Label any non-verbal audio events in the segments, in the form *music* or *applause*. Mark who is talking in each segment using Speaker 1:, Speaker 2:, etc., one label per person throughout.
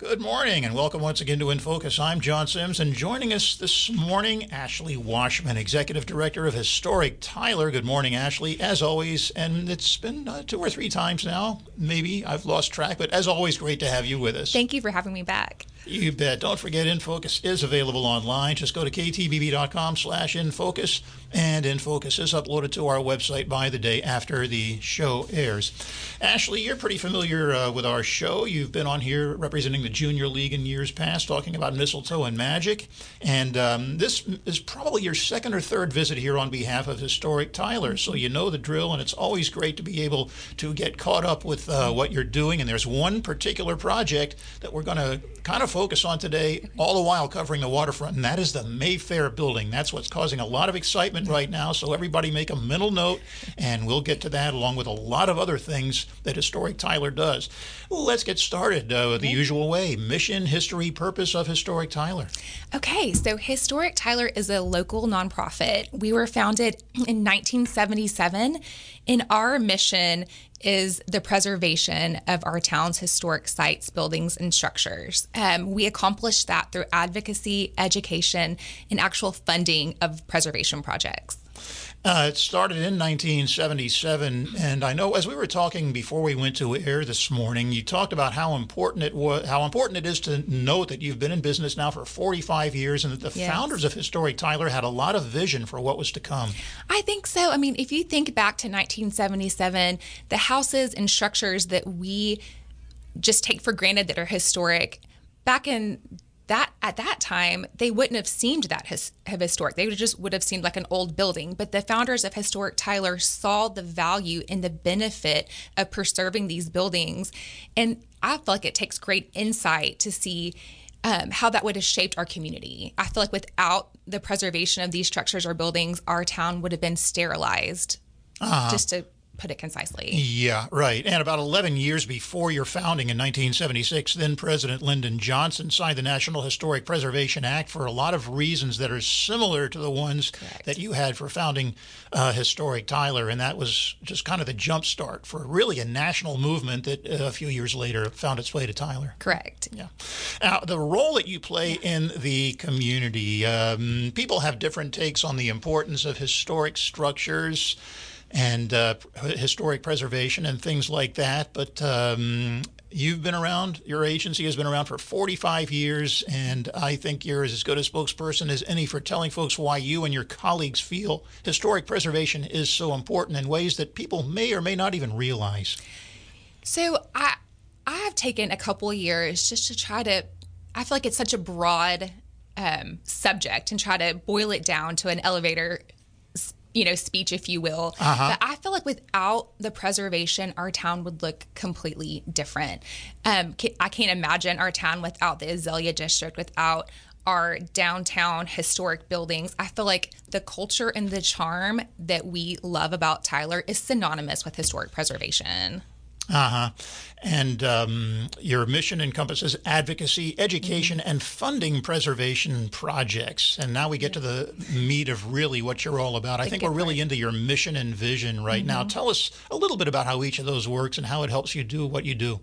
Speaker 1: Good morning and welcome once again to In Focus. I'm John Sims and joining us this morning, Ashley Washman, Executive Director of Historic Tyler. Good morning, Ashley, as always. And it's been uh, two or three times now, maybe. I've lost track, but as always, great to have you with us.
Speaker 2: Thank you for having me back.
Speaker 1: You bet. Don't forget, InFocus is available online. Just go to ktbb.com slash InFocus, and InFocus is uploaded to our website by the day after the show airs. Ashley, you're pretty familiar uh, with our show. You've been on here representing the Junior League in years past, talking about mistletoe and magic. And um, this is probably your second or third visit here on behalf of Historic Tyler. So you know the drill, and it's always great to be able to get caught up with uh, what you're doing. And there's one particular project that we're going to kind of focus on today, all the while covering the waterfront, and that is the Mayfair building. That's what's causing a lot of excitement right now. So everybody make a mental note, and we'll get to that along with a lot of other things that Historic Tyler does. Let's get started uh, the usual way mission, history, purpose of Historic Tyler.
Speaker 2: Okay, so Historic Tyler is a local nonprofit. We were founded in 1977, and our mission is the preservation of our town's historic sites, buildings, and structures. Um, we accomplish that through advocacy, education, and actual funding of preservation projects.
Speaker 1: Uh, it started in 1977, and I know as we were talking before we went to air this morning, you talked about how important it was, how important it is to note that you've been in business now for 45 years, and that the yes. founders of Historic Tyler had a lot of vision for what was to come.
Speaker 2: I think so. I mean, if you think back to 1977, the houses and structures that we just take for granted that are historic back in that at that time they wouldn't have seemed that his, historic. They just would have seemed like an old building. But the founders of historic tyler saw the value and the benefit of preserving these buildings. And i feel like it takes great insight to see um, how that would have shaped our community. I feel like without the preservation of these structures or buildings our town would have been sterilized. Uh-huh. just to put it concisely.
Speaker 1: Yeah, right. And about 11 years before your founding in 1976, then President Lyndon Johnson signed the National Historic Preservation Act for a lot of reasons that are similar to the ones Correct. that you had for founding uh, Historic Tyler. And that was just kind of the jumpstart for really a national movement that uh, a few years later found its way to Tyler.
Speaker 2: Correct.
Speaker 1: Yeah. Now, the role that you play yeah. in the community, um, people have different takes on the importance of historic structures and uh, historic preservation and things like that. But um, you've been around, your agency has been around for 45 years, and I think you're as good a spokesperson as any for telling folks why you and your colleagues feel historic preservation is so important in ways that people may or may not even realize.
Speaker 2: So I I have taken a couple years just to try to I feel like it's such a broad um, subject and try to boil it down to an elevator you know, speech, if you will. Uh-huh. But I feel like without the preservation, our town would look completely different. Um, I can't imagine our town without the Azalea District, without our downtown historic buildings. I feel like the culture and the charm that we love about Tyler is synonymous with historic preservation.
Speaker 1: Uh huh. And um, your mission encompasses advocacy, education, mm-hmm. and funding preservation projects. And now we get to the meat of really what you're all about. I think we're really into your mission and vision right mm-hmm. now. Tell us a little bit about how each of those works and how it helps you do what you do.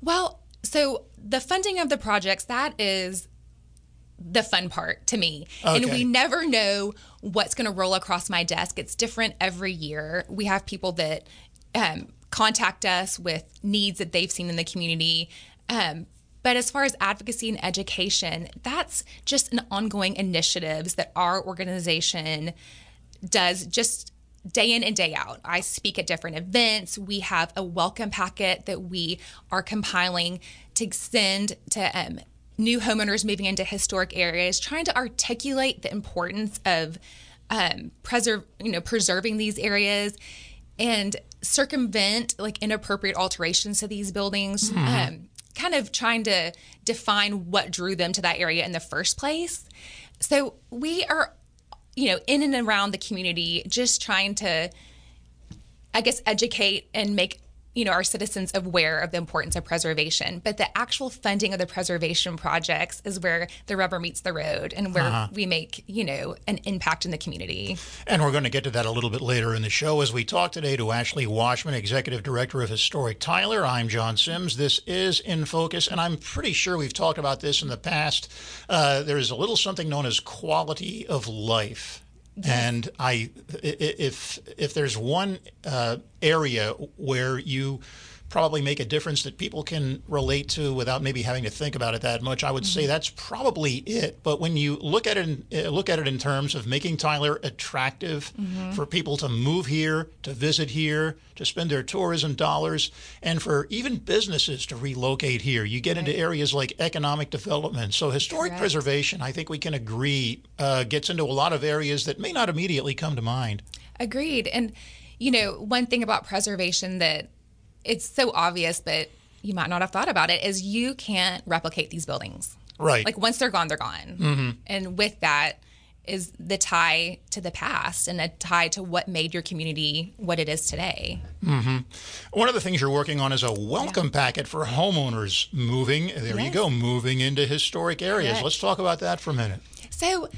Speaker 2: Well, so the funding of the projects, that is the fun part to me. Okay. And we never know what's going to roll across my desk. It's different every year. We have people that um, contact us with needs that they've seen in the community. Um, but as far as advocacy and education, that's just an ongoing initiatives that our organization does just day in and day out. I speak at different events. We have a welcome packet that we are compiling to send to um, new homeowners moving into historic areas, trying to articulate the importance of um, preserve, you know, preserving these areas and circumvent like inappropriate alterations to these buildings. Mm-hmm. Um, kind of trying to define what drew them to that area in the first place. So we are, you know, in and around the community, just trying to, I guess, educate and make you know our citizens aware of the importance of preservation but the actual funding of the preservation projects is where the rubber meets the road and where uh-huh. we make you know an impact in the community.
Speaker 1: And we're going to get to that a little bit later in the show as we talk today to ashley washman executive director of historic tyler. I'm john sims. This is in focus and i'm pretty sure we've talked about this in the past. Uh, there's a little something known as quality of life and I, if if there's one uh, area where you probably make a difference that people can relate to without maybe having to think about it that much. I would mm-hmm. say that's probably it. But when you look at it, in, uh, look at it in terms of making Tyler attractive mm-hmm. for people to move here, to visit here, to spend their tourism dollars, and for even businesses to relocate here, you get right. into areas like economic development. So historic Correct. preservation, I think we can agree, uh, gets into a lot of areas that may not immediately come to mind.
Speaker 2: Agreed. And you know, one thing about preservation that it's so obvious, but you might not have thought about it, is you can't replicate these buildings.
Speaker 1: Right.
Speaker 2: Like once they're gone, they're gone. Mm-hmm. And with that is the tie to the past and a tie to what made your community what it is today.
Speaker 1: Mm-hmm. One of the things you're working on is a welcome yeah. packet for homeowners moving. There yes. you go, moving into historic areas. Correct. Let's talk about that for a minute.
Speaker 2: So,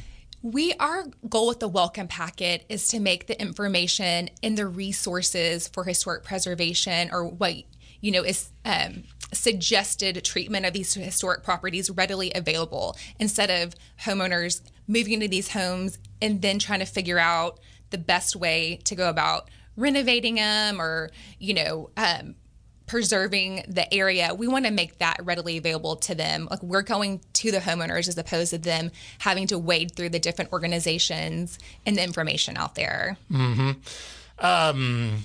Speaker 2: we our goal with the welcome packet is to make the information and the resources for historic preservation or what you know is um, suggested treatment of these historic properties readily available instead of homeowners moving into these homes and then trying to figure out the best way to go about renovating them or you know um, preserving the area, we want to make that readily available to them. Like we're going to the homeowners as opposed to them having to wade through the different organizations and the information out there.
Speaker 1: Mm-hmm. Um,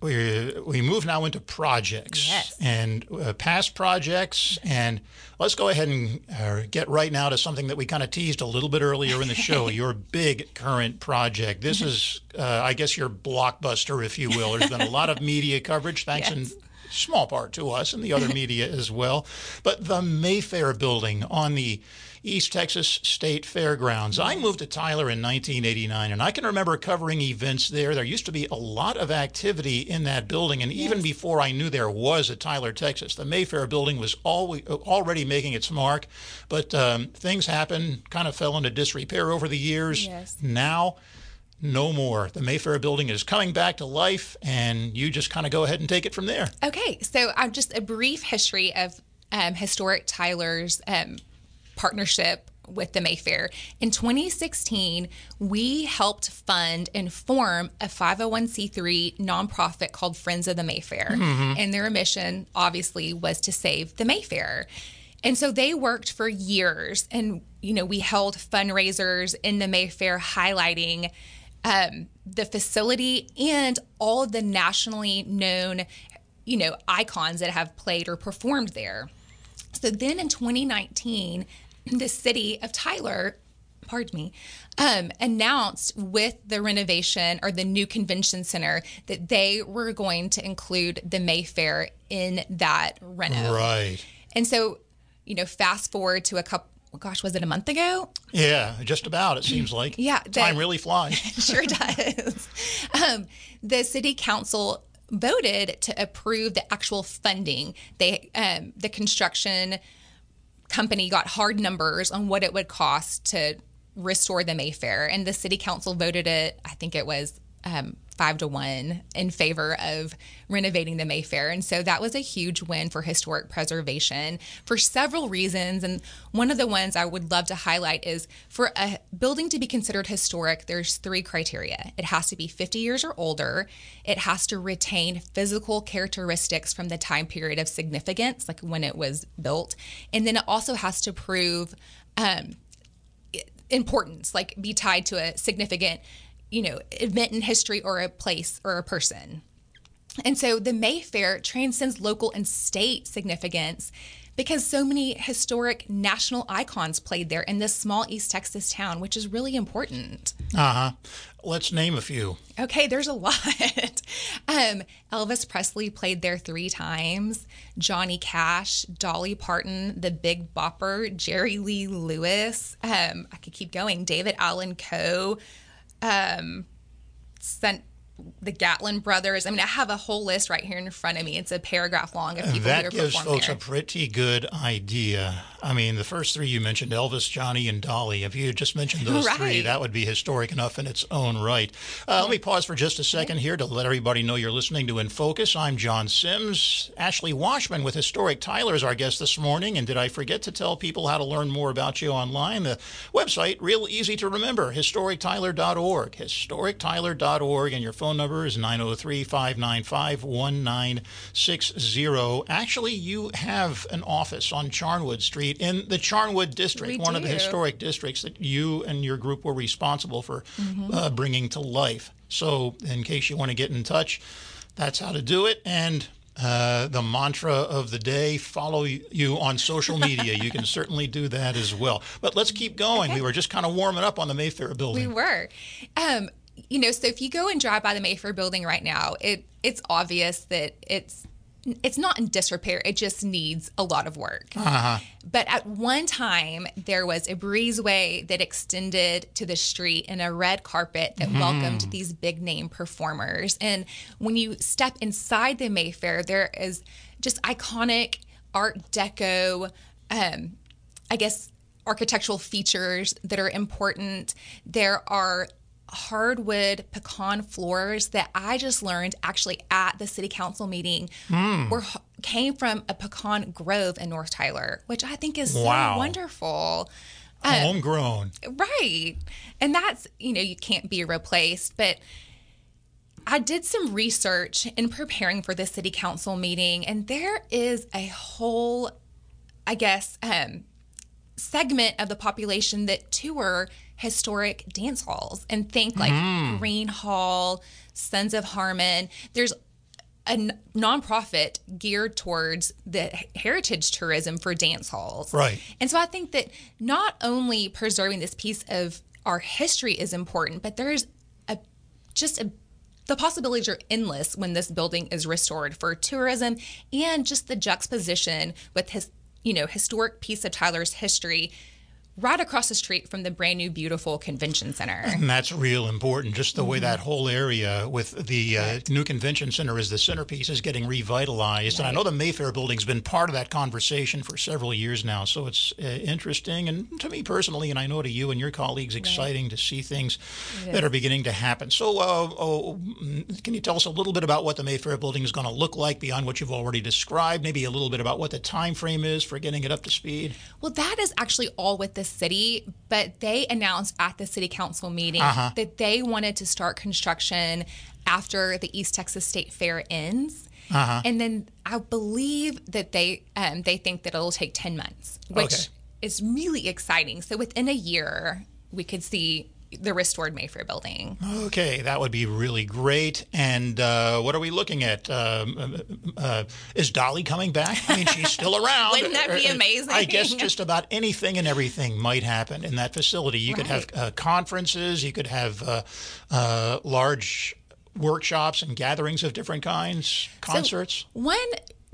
Speaker 1: we we move now into projects
Speaker 2: yes.
Speaker 1: and uh, past projects and let's go ahead and uh, get right now to something that we kind of teased a little bit earlier in the show *laughs* your big current project this is uh, i guess your blockbuster if you will there's been a lot of media coverage thanks *laughs* yes. in small part to us and the other *laughs* media as well. But the Mayfair building on the East Texas State Fairgrounds. I moved to Tyler in 1989, and I can remember covering events there. There used to be a lot of activity in that building, and even yes. before I knew there was a Tyler, Texas, the Mayfair building was always, already making its mark. But um, things happened, kind of fell into disrepair over the years.
Speaker 2: Yes.
Speaker 1: Now, no more. The Mayfair building is coming back to life, and you just kind of go ahead and take it from there.
Speaker 2: Okay, so uh, just a brief history of um, Historic Tyler's um, partnership with the Mayfair. In 2016, we helped fund and form a 501c3 nonprofit called Friends of the Mayfair. Mm-hmm. And their mission, obviously, was to save the Mayfair. And so they worked for years, and you know, we held fundraisers in the Mayfair highlighting um, the facility and all of the nationally known, you know, icons that have played or performed there. So then in 2019, *clears throat* the city of Tyler pardon me, um, announced with the renovation or the new convention center that they were going to include the Mayfair in that reno.
Speaker 1: Right.
Speaker 2: And so, you know, fast forward to a couple gosh, was it a month ago?
Speaker 1: Yeah, just about. It seems like.
Speaker 2: yeah,
Speaker 1: the, time really flies. *laughs*
Speaker 2: sure does. Um, the city council voted to approve the actual funding. They um, the construction company got hard numbers on what it would cost to restore the Mayfair, and the city council voted it. I think it was um, five to one in favor of renovating the Mayfair. And so that was a huge win for historic preservation for several reasons. And one of the ones I would love to highlight is for a building to be considered historic, there's three criteria. It has to be 50 years or older, it has to retain physical characteristics from the time period of significance, like when it was built, and then it also has to prove um, importance, like be tied to a significant you know, event in history or a place or a person. And so the Mayfair transcends local and state significance because so many historic national icons played there in this small East Texas town, which is really important.
Speaker 1: Uh huh. Let's name a few.
Speaker 2: Okay, there's a *laughs* lot. um, Elvis Presley played there three times. Johnny Cash, Dolly Parton, The Big Bopper, Jerry Lee Lewis. Um, I could keep going. David Allan Coe, um, sent the Gatlin brothers. I mean, I have a whole list right here in front of me. It's a paragraph long of people
Speaker 1: that gives folks
Speaker 2: there.
Speaker 1: a pretty good idea. I mean, the first three you mentioned, Elvis, Johnny, and Dolly. If you had just mentioned those
Speaker 2: right.
Speaker 1: three, that would be historic enough in its own right. Uh, let me pause for just a second here to let everybody know you're listening to In Focus. I'm John Sims. Ashley Washman with Historic Tyler is our guest this morning. And did I forget to tell people how to learn more about you online? The website, real easy to remember, historictyler.org. Historictyler.org. And your phone number is 903 595 1960. Actually, you have an office on Charnwood Street in the Charnwood District,
Speaker 2: We
Speaker 1: one of the historic districts that you and your group were responsible for
Speaker 2: Mm-hmm.
Speaker 1: uh, bringing to life. So, in case you want to get in touch, that's how to do it. And uh, the mantra of the day follow you on social media. you can *laughs* certainly do that as well. But let's keep going. We were just kind of warming up on the Mayfair building.
Speaker 2: We were. Um, you know, so if you go and drive by the Mayfair building right now, it it's obvious that it's it's not in disrepair. It just needs a lot of work. But at one time, there was a breezeway that extended to the street and a red carpet that welcomed these big name performers. And when you step inside the Mayfair, there is just iconic Art Deco. Um, I guess, architectural features that are important. There are hardwood pecan floors that I just learned actually at the city council meeting were came from a pecan grove in North Tyler, which I think is
Speaker 1: Wow.
Speaker 2: so wonderful.
Speaker 1: Homegrown.
Speaker 2: Right. And that's, you know, you can't be replaced. But I did some research in preparing for the city council meeting, and there is a whole, I guess, um, segment of the population that tour historic dance halls and think like mm-hmm. Gruene Hall, Sons of Hermann. There's a nonprofit geared towards the heritage tourism for dance halls.
Speaker 1: Right.
Speaker 2: And so I think that not only preserving this piece of our history is important, but there's a just a the possibilities are endless when this building is restored for tourism and just the juxtaposition with his you know historic piece of Tyler's history right across the street from the brand new beautiful convention center.
Speaker 1: And that's real important. Just the way
Speaker 2: Mm-hmm.
Speaker 1: that whole area with the uh, new convention center is the centerpiece is getting revitalized. And I know the Mayfair building's been part of that conversation for several years now. So it's uh, interesting. And to me personally, and I know to you and your colleagues, exciting to see things that are beginning to happen. So, uh, oh, mm, can you tell us a little bit about what the Mayfair building is going to look like beyond what you've already described? Maybe a little bit about what the time frame is for getting it up to speed?
Speaker 2: Well, that is actually all with the city, but they announced at the city council meeting
Speaker 1: Uh-huh.
Speaker 2: that they wanted to start construction after the East Texas State Fair ends.
Speaker 1: Uh-huh.
Speaker 2: And then I believe that they um, they think that it'll take ten months, which
Speaker 1: Okay.
Speaker 2: is really exciting. So within a year, we could see the restored Mayfair building.
Speaker 1: Okay, that would be really great. And uh, what are we looking at? Um, uh, is Dolly coming back? I mean, she's still *laughs* around.
Speaker 2: Wouldn't that be
Speaker 1: Uh,
Speaker 2: amazing?
Speaker 1: I guess just about anything and everything might happen in that facility. You could have uh, conferences, you could have uh, uh, large workshops and gatherings of different kinds, concerts.
Speaker 2: One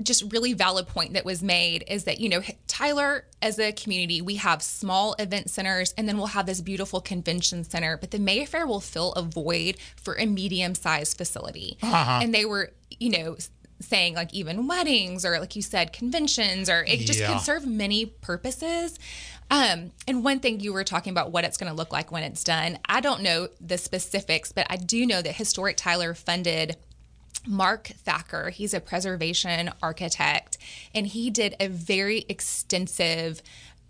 Speaker 2: just really valid point that was made is that, you know, Tyler, as a community, we have small event centers and then we'll have this beautiful convention center, but the Mayfair will fill a void for a medium sized facility. And they were, you know, saying like even weddings or like you said conventions or it just
Speaker 1: Yeah.
Speaker 2: can serve many purposes um, and one thing you were talking about what it's going to look like when it's done i don't know the specifics but i do know that historic tyler funded Mark Thacker. He's a preservation architect, and he did a very extensive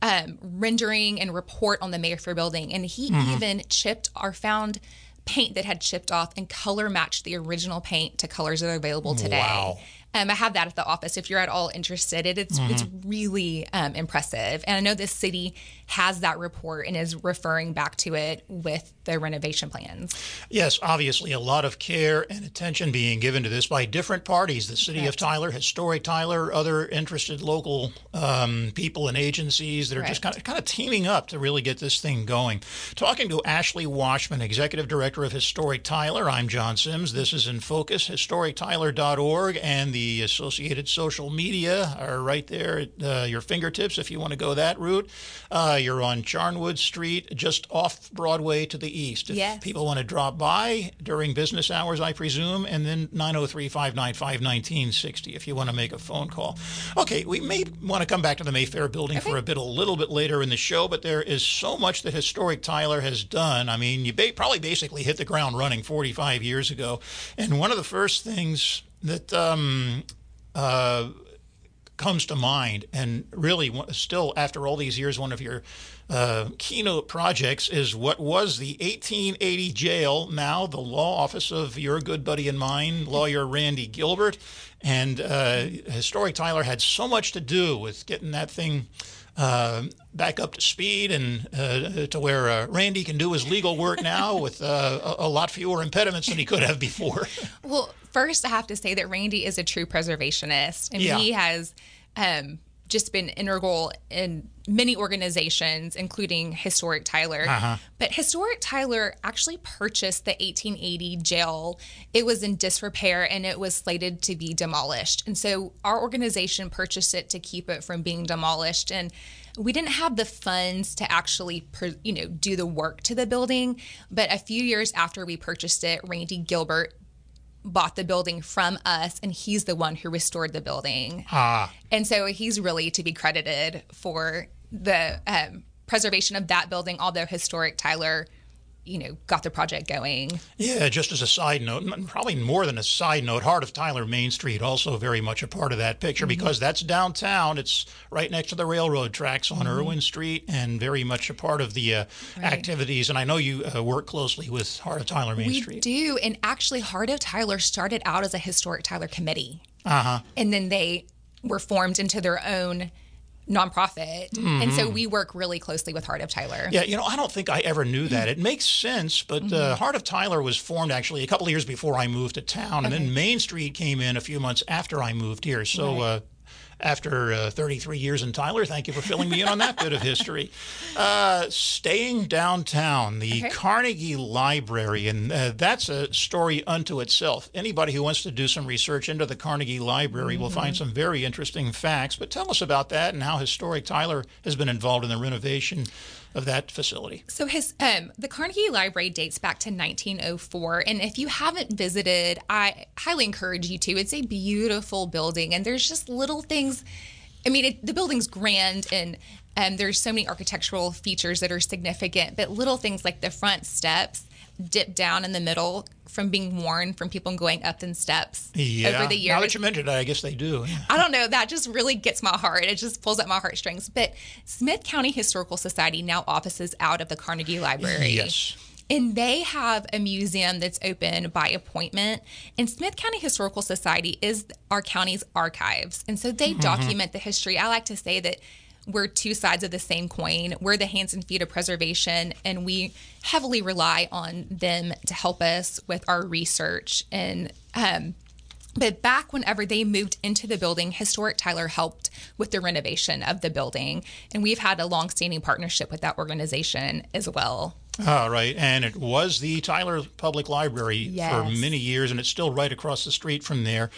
Speaker 2: um, rendering and report on the Mayfair building. And he even chipped or found paint that had chipped off and color matched the original paint to colors that are available today.
Speaker 1: Wow.
Speaker 2: Um, I have that at the office. If you're at all interested, it, it's it's really um, impressive. And I know the city has that report and is referring back to it with the renovation plans.
Speaker 1: Yes, obviously, a lot of care and attention being given to this by different parties the City of Tyler, Historic Tyler, other interested local um, people and agencies that are just kind of, kind of teaming up to really get this thing going. Talking to Ashley Washman, Executive Director of Historic Tyler, I'm John Sims. This is In Focus, historictyler.org, and the the associated social media are right there at uh, your fingertips if you want to go that route. Uh, you're on Charnwood Street, just off Broadway to the east. If
Speaker 2: yes.
Speaker 1: people want to drop by during business hours, I presume, and then 903 595 1960 if you want to make a phone call. Okay, we may want to come back to the Mayfair building okay. for a bit a little bit later in the show, but there is so much that Historic Tyler has done. I mean, you ba- probably basically hit the ground running 45 years ago. And one of the first things that um, uh, comes to mind, and really still after all these years, one of your uh, keynote projects is what was the 1880 jail, now the law office of your good buddy and mine, lawyer Randy Gilbert. And uh, Historic Tyler had so much to do with getting that thing uh, back up to speed and uh, to where uh, Randy can do his legal work now with uh, a, a, lot fewer impediments than he could have before.
Speaker 2: well, first, I have to say that Randy is a true preservationist, and yeah. he has um, just been integral in many organizations, including Historic Tyler. Uh-huh. But Historic Tyler actually purchased the 1880 jail. It was in disrepair and it was slated to be demolished. And so our organization purchased it to keep it from being demolished. And we didn't have the funds to actually, you know, do the work to the building. But a few years after we purchased it, Randy Gilbert bought the building from us and he's the one who restored the building. Ah. And so he's really to be credited for the um, preservation of that building, although historic Tyler you know, got the project going.
Speaker 1: Yeah, just as a side note, probably more than a side note, Heart of Tyler Main Street also very much a part of that picture mm-hmm. because that's downtown. It's right next to the railroad tracks on mm-hmm. Erwin Street and very much a part of the uh, right. activities. And I know you uh, work closely with Heart of Tyler Main
Speaker 2: we
Speaker 1: Street.
Speaker 2: We do. And actually, Heart of Tyler started out as a historic Tyler committee.
Speaker 1: Uh huh.
Speaker 2: And then they were formed into their own nonprofit. Mm-hmm. And so mm-hmm. we work really closely with Heart of Tyler.
Speaker 1: Yeah, you know, I don't think I ever knew that. It makes sense, but uh, mm-hmm. uh, Heart of Tyler was formed actually a couple of years before I moved to town. Okay. And then Main Street came in a few months after I moved here. So, right. uh, after uh, 33 years in Tyler. Thank you for filling me in on that bit of history. Uh, staying downtown, the okay. Carnegie Library, and uh, that's a story unto itself. Anybody who wants to do some research into the Carnegie Library mm-hmm. will find mm-hmm. some very interesting facts. But tell us about that and how Historic Tyler has been involved in the renovation of that facility.
Speaker 2: So his um, the Carnegie Library dates back to 1904, and if you haven't visited, I highly encourage you to. It's a beautiful building, and there's just little things. I mean, it, the building's grand, and um, there's so many architectural features that are significant, but little things like the front steps dip down in the middle from being worn from people going up in steps
Speaker 1: yeah.
Speaker 2: over the years.
Speaker 1: Now that you mentioned it, I guess they do.
Speaker 2: Yeah. I don't know. That just really gets my heart. It just pulls at my heartstrings. But Smith County Historical Society now offices out of the Carnegie Library.
Speaker 1: Yes.
Speaker 2: And they have a museum that's open by appointment. And Smith County Historical Society is our county's archives. And so they mm-hmm. document the history. I like to say that we're two sides of the same coin. We're the hands and feet of preservation, and we heavily rely on them to help us with our research. And um, but back whenever they moved into the building, Historic Tyler helped with the renovation of the building, and we've had a long-standing partnership with that organization as well.
Speaker 1: Oh, right. And it was the Tyler Public Library
Speaker 2: yes.
Speaker 1: for many years, and it's still right across the street from there.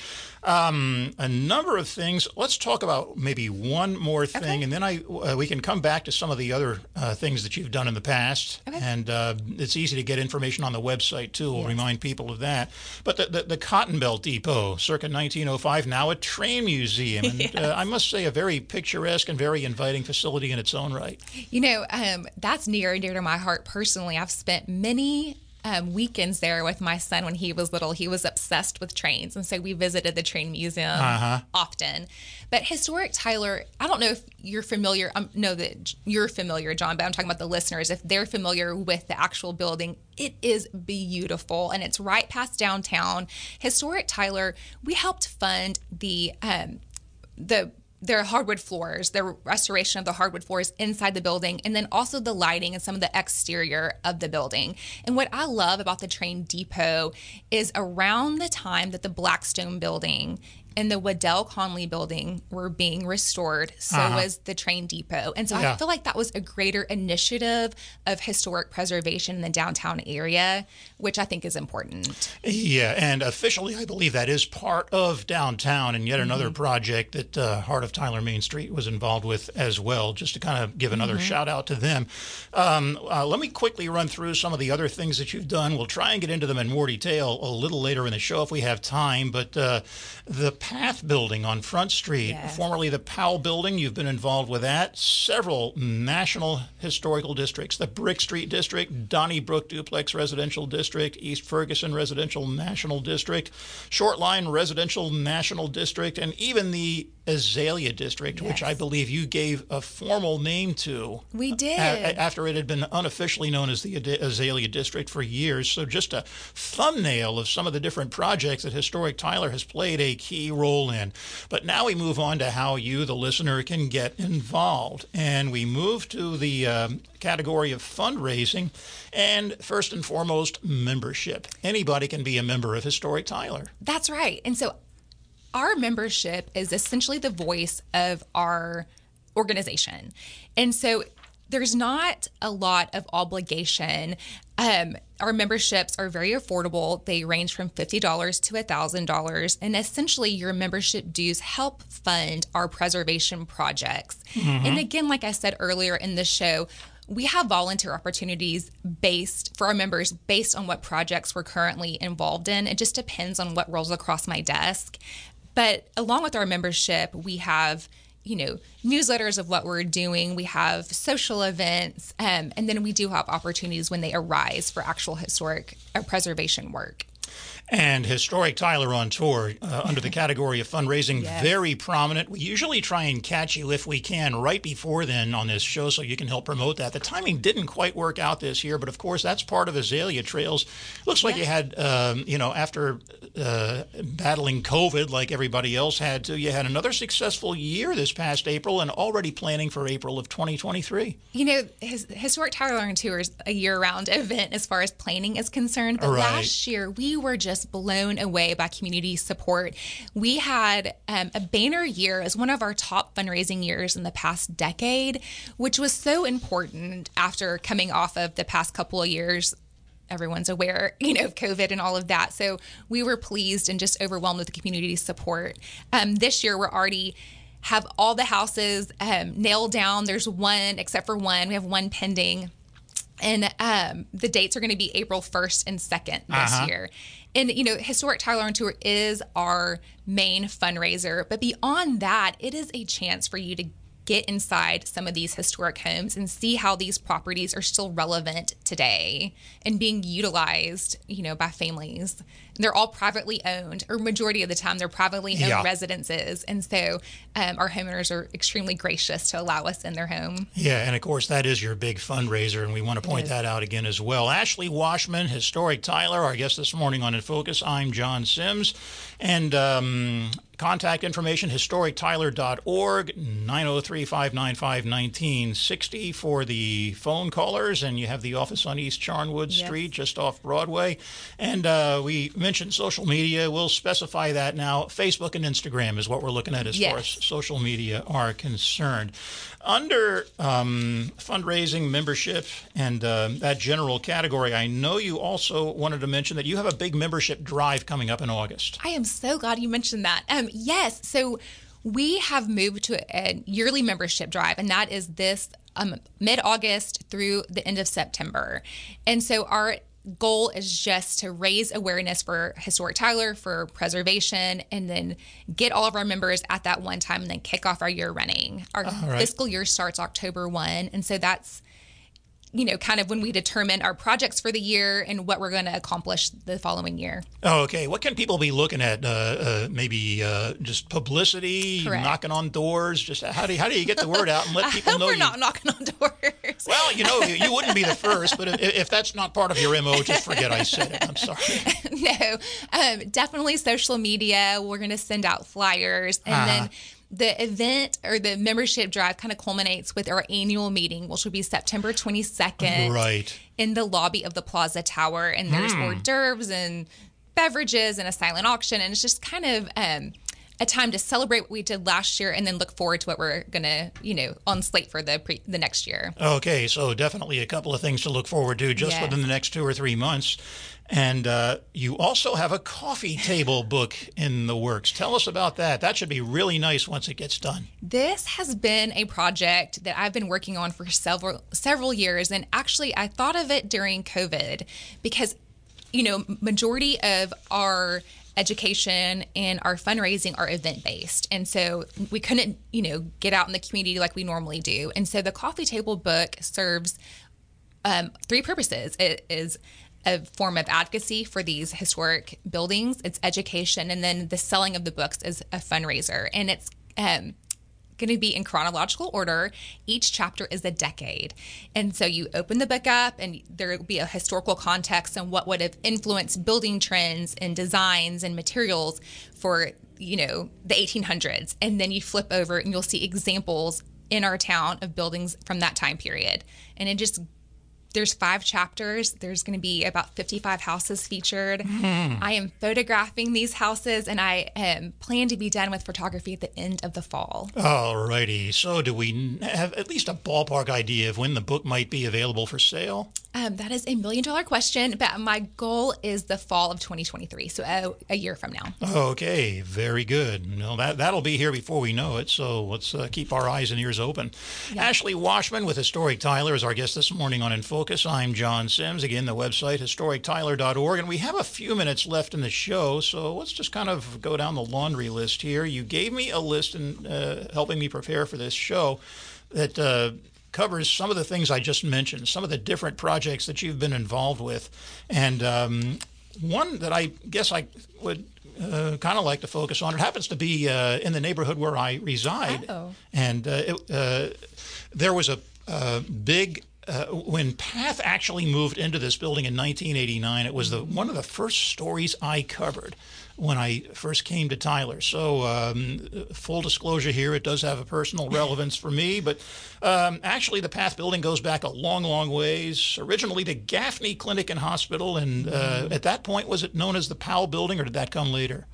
Speaker 1: Um, a number of things. Let's talk about maybe one more thing, okay. and then I uh, we can come back to some of the other uh, things that you've done in the past. Okay. And uh, it's easy to get information on the website too. We'll yes. remind people of that. But the, the, the, Cotton Belt Depot, circa 1905, now a train museum, and yes. *laughs* Uh, I must say a very picturesque and very inviting facility in its own right.
Speaker 2: You know, um, that's near and dear to my heart personally. I've spent many um, weekends there with my son when he was little. He was obsessed with trains, and so we visited the train museum uh-huh. often. But historic Tyler, I don't know if you're familiar. I um, know that you're familiar, John, but I'm talking about the listeners. If they're familiar with the actual building, it is beautiful, and it's right past downtown. Historic Tyler, we helped fund the um, the their hardwood floors, the restoration of the hardwood floors inside the building, and then also the lighting and some of the exterior of the building. And what I love about the train depot is around the time that the Blackstone building and the Waddell Conley building were being restored. So uh-huh. was the train depot. And so yeah. I feel like that was a greater initiative of historic preservation in the downtown area, which I think is important.
Speaker 1: Yeah. And officially, I believe that is part of downtown and yet another mm-hmm. project that uh, Heart of Tyler Main Street was involved with as well, just to kind of give another mm-hmm. shout out to them. Um, uh, let me quickly run through some of the other things that you've done. We'll try and get into them in more detail a little later in the show if we have time. But uh, the Path Building on Front Street, yes. formerly the Powell Building. You've been involved with that. Several national historical districts the Brick Street District, Donnybrook Duplex Residential District, East Ferguson Residential National District, Shortline Residential National District, and even the Azalea District, yes. which I believe you gave a formal name to.
Speaker 2: We uh, did.
Speaker 1: A- after it had been unofficially known as the Azalea District for years. So, just a thumbnail of some of the different projects that Historic Tyler has played a key role in. But now we move on to how you, the listener, can get involved. And we move to the um, category of fundraising. And first and foremost, membership. Anybody can be a member of Historic Tyler.
Speaker 2: That's right. And so our membership is essentially the voice of our organization. And so there's not a lot of obligation. Um, our memberships are very affordable. They range from $50 to $1,000. And essentially, your membership dues help fund our preservation projects. Mm-hmm. And again, like I said earlier in the show, we have volunteer opportunities based for our members based on what projects we're currently involved in. It just depends on what rolls across my desk. But along with our membership, we have you know newsletters of what we're doing. We have social events um, and then we do have opportunities when they arise for actual historic uh, preservation work
Speaker 1: and Historic Tyler on tour uh, under the *laughs* category of fundraising, yes. very prominent. We usually try and catch you if we can right before then on this show so you can help promote that. The timing didn't quite work out this year, but of course that's part of Azalea Trails. Looks like you had, um, you know, after uh, battling COVID like everybody else had to, you had another successful year this past April and already planning for April of 2023.
Speaker 2: You know, his, Historic Tyler on tour is a year round event as far as planning is concerned, but right. last year we were just just blown away by community support. We had um, a banner year as one of our top fundraising years in the past decade, which was so important after coming off of the past couple of years everyone's aware, *laughs* you know, of COVID and all of that. So we were pleased and just overwhelmed with the community support. Um, this year, we're already have all the houses um, nailed down. There's one, except for one, we have one pending. And um, the dates are going to be April 1st and 2nd this uh-huh. year. And, you know, Historic Tyler on Tour is our main fundraiser. But beyond that, it is a chance for you to get inside some of these historic homes and see how these properties are still relevant today and being utilized, you know, by families. They're all privately owned, or majority of the time they're privately owned yeah. residences. And so um, our homeowners are extremely gracious to allow us in their home.
Speaker 1: Yeah, and of course that is your big fundraiser, and we want to point that out again as well. Ashley Washman, Historic Tyler, our guest this morning on In Focus. I'm John Sims, and um, Contact information historictyler.org, 903 595 1960 for the phone callers. And you have the office on East Charnwood yes. Street, just off Broadway. And uh, we mentioned social media. We'll specify that now. Facebook and Instagram is what we're looking at as yes. far as social media are concerned. Under um, fundraising, membership, and uh, that general category, I know you also wanted to mention that you have a big membership drive coming up in August.
Speaker 2: I am so glad you mentioned that. Um, yes. So we have moved to a yearly membership drive, and that is this um, mid August through the end of September. And so our goal is just to raise awareness for historic Tyler for preservation and then get all of our members at that one time and then kick off our year running. Our right. fiscal year starts October 1 and so that's you know, kind of when we determine our projects for the year and what we're going to accomplish the following year.
Speaker 1: Oh, okay. What can people be looking at? Uh, uh, maybe uh, just publicity, Correct. knocking on doors. Just how do you, how do you get the word out and let *laughs* people know?
Speaker 2: We're
Speaker 1: you...
Speaker 2: not knocking on doors.
Speaker 1: Well, you know, you, *laughs* you wouldn't be the first, but if, if, that's not part of your mo, just forget I said it. I'm sorry. *laughs*
Speaker 2: no, um, definitely social media. We're going to send out flyers and then uh-huh the event or the membership drive kind of culminates with our annual meeting, which will be September 22nd.
Speaker 1: Right.
Speaker 2: In the lobby of the Plaza Tower. And there's mm. hors d'oeuvres and beverages and a silent auction. And it's just kind of um, a time to celebrate what we did last year and then look forward to what we're going to, you know, on slate for the pre- the next year.
Speaker 1: Okay, so definitely a couple of things to look forward to just yes. within the next two or three months. And uh, you also have a coffee table book in the works. Tell us about that. That should be really nice once it gets done.
Speaker 2: This has been a project that I've been working on for several several years, and actually, I thought of it during COVID because, you know, majority of our education and our fundraising are event based. And so we couldn't, you know, get out in the community like we normally do. And so the coffee table book serves um, three purposes. It is a form of advocacy for these historic buildings, it's education, and then the selling of the books is a fundraiser. And it's um, going to be in chronological order. Each chapter is a decade. And so you open the book up, and there will be a historical context and what would have influenced building trends and designs and materials for, you know, the 1800s. And then you flip over and you'll see examples in our town of buildings from that time period. And it just there's five chapters. There's going to be about 55 houses featured. Mm. I am photographing these houses and I um, plan to be done with photography at the end of the fall.
Speaker 1: All righty. So, do we have at least a ballpark idea of when the book might be available for sale?
Speaker 2: Um, that is a million dollar question, but my goal is the fall of 2023, so a, a year from now.
Speaker 1: Okay, very good. No, that that'll be here before we know it. So let's uh, keep our eyes and ears open. Yeah. Ashley Washman with Historic Tyler is our guest this morning on In Focus. I'm John Sims. Again, the website historictyler.org, and we have a few minutes left in the show, so let's just kind of go down the laundry list here. You gave me a list in uh, helping me prepare for this show that uh, covers some of the things I just mentioned, some of the different projects that you've been involved with. And um, one that I guess I would uh, kind of like to focus on, it happens to be uh, in the neighborhood where I reside.
Speaker 2: Oh.
Speaker 1: And uh, it, uh, there was a, a big uh, when Path actually moved into this building in 1989, it was the one of the first stories I covered when I first came to Tyler. So, um, full disclosure here, it does have a personal *laughs* relevance for me, but um, actually, the Path building goes back a long, long ways. Originally to Gaffney Clinic and Hospital, and uh, at that point, was it known as the Powell building, or did that come later?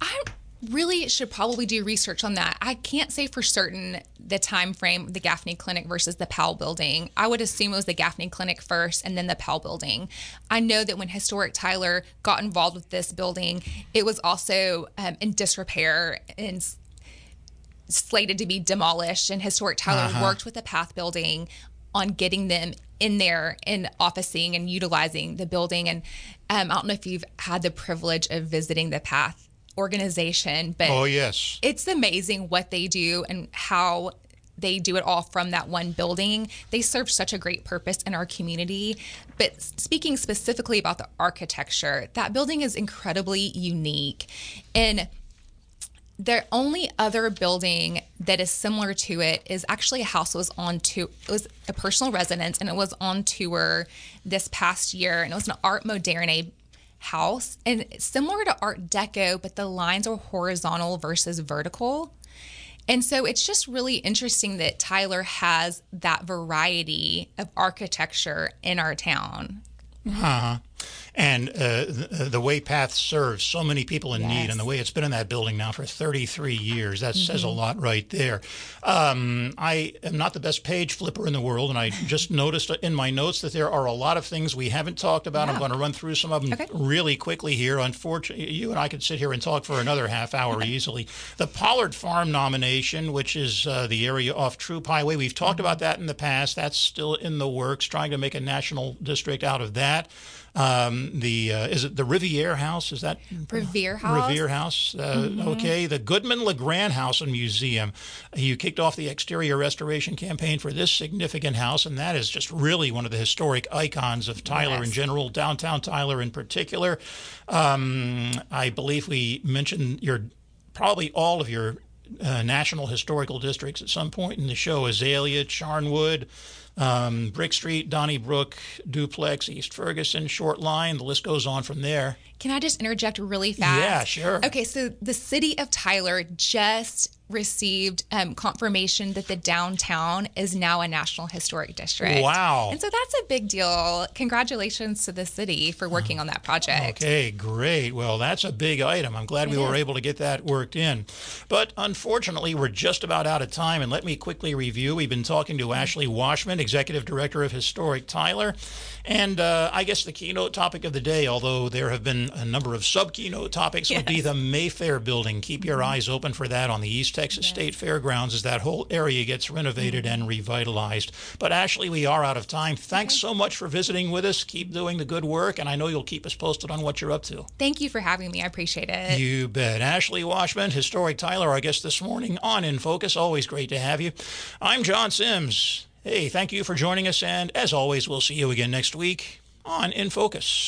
Speaker 2: I really should probably do research on that. I can't say for certain the time frame the Gaffney Clinic versus the Powell building. I would assume it was the Gaffney Clinic first and then the Powell building. I know that when Historic Tyler got involved with this building, it was also um, in disrepair and slated to be demolished. And Historic Tyler uh-huh. worked with the Path building on getting them in there and officing and utilizing the building. And um, I don't know if you've had the privilege of visiting the Path organization, but
Speaker 1: oh yes,
Speaker 2: it's amazing what they do and how they do it all from that one building. They serve such a great purpose in our community. But speaking specifically about the architecture, that building is incredibly unique. And the only other building that is similar to it is actually a house that was on to it was a personal residence and it was on tour this past year and it was an art moderne house and similar to Art Deco, but the lines are horizontal versus vertical. And so it's just really interesting that Tyler has that variety of architecture in our town.
Speaker 1: Uh-huh and uh, the, the, way Path serves so many people in yes. need, and the way it's been in that building now for 33 years, that mm-hmm. says a mm-hmm. lot right there. Um, I am not the best page flipper in the world, and I just *laughs* noticed in my notes that there are a lot of things we haven't talked about. Yeah. I'm going to run through some of them okay. really quickly here. Unfortunately, you and I could sit here and talk for another half hour easily. The Pollard Farm nomination, which is uh, the area off Troup Highway, we've talked mm-hmm. about that in the past. That's still in the works, trying to make a national district out of that. Um, the uh, is it the Riviere House? Is that
Speaker 2: Revere House?
Speaker 1: Revere House. Uh, mm-hmm. Okay, the Goodman LeGrand House and Museum. You kicked off the exterior restoration campaign for this significant house, and that is just really one of the historic icons of Tyler yes. in general, downtown Tyler in particular. Um, I believe we mentioned your probably all of your uh, national historical districts at some point in the show: Azalea, Charnwood um, Brick Street, Donnybrook, Duplex, East Ferguson, Short Line. The list goes on from there.
Speaker 2: Can I just interject really fast?
Speaker 1: Yeah, sure.
Speaker 2: Okay, so the city of Tyler just received um, confirmation that the downtown is now a National Historic District.
Speaker 1: Wow.
Speaker 2: And so that's a big deal. Congratulations to the city for working on that project.
Speaker 1: Okay, great. Well, that's a big item. I'm glad we were able to get that worked in. But unfortunately, we're just about out of time. And let me quickly review. We've been talking to Ashley Washman, Executive Director of Historic Tyler. And uh, I guess the keynote topic of the day, although there have been a number of sub keynote topics, yes. would be the Mayfair building. Keep your eyes open for that on the East Texas yes. State Fairgrounds as that whole area gets renovated mm-hmm. and revitalized. But Ashley, we are out of time. Thanks okay. so much for visiting with us. Keep doing the good work, and I know you'll keep us posted on what you're up to.
Speaker 2: Thank you for having me. I appreciate it.
Speaker 1: You bet. Ashley Washman, Historic Tyler, our guest this morning on In Focus. Always great to have you. I'm John Sims. Hey, thank you for joining us, and as always, we'll see you again next week on In Focus.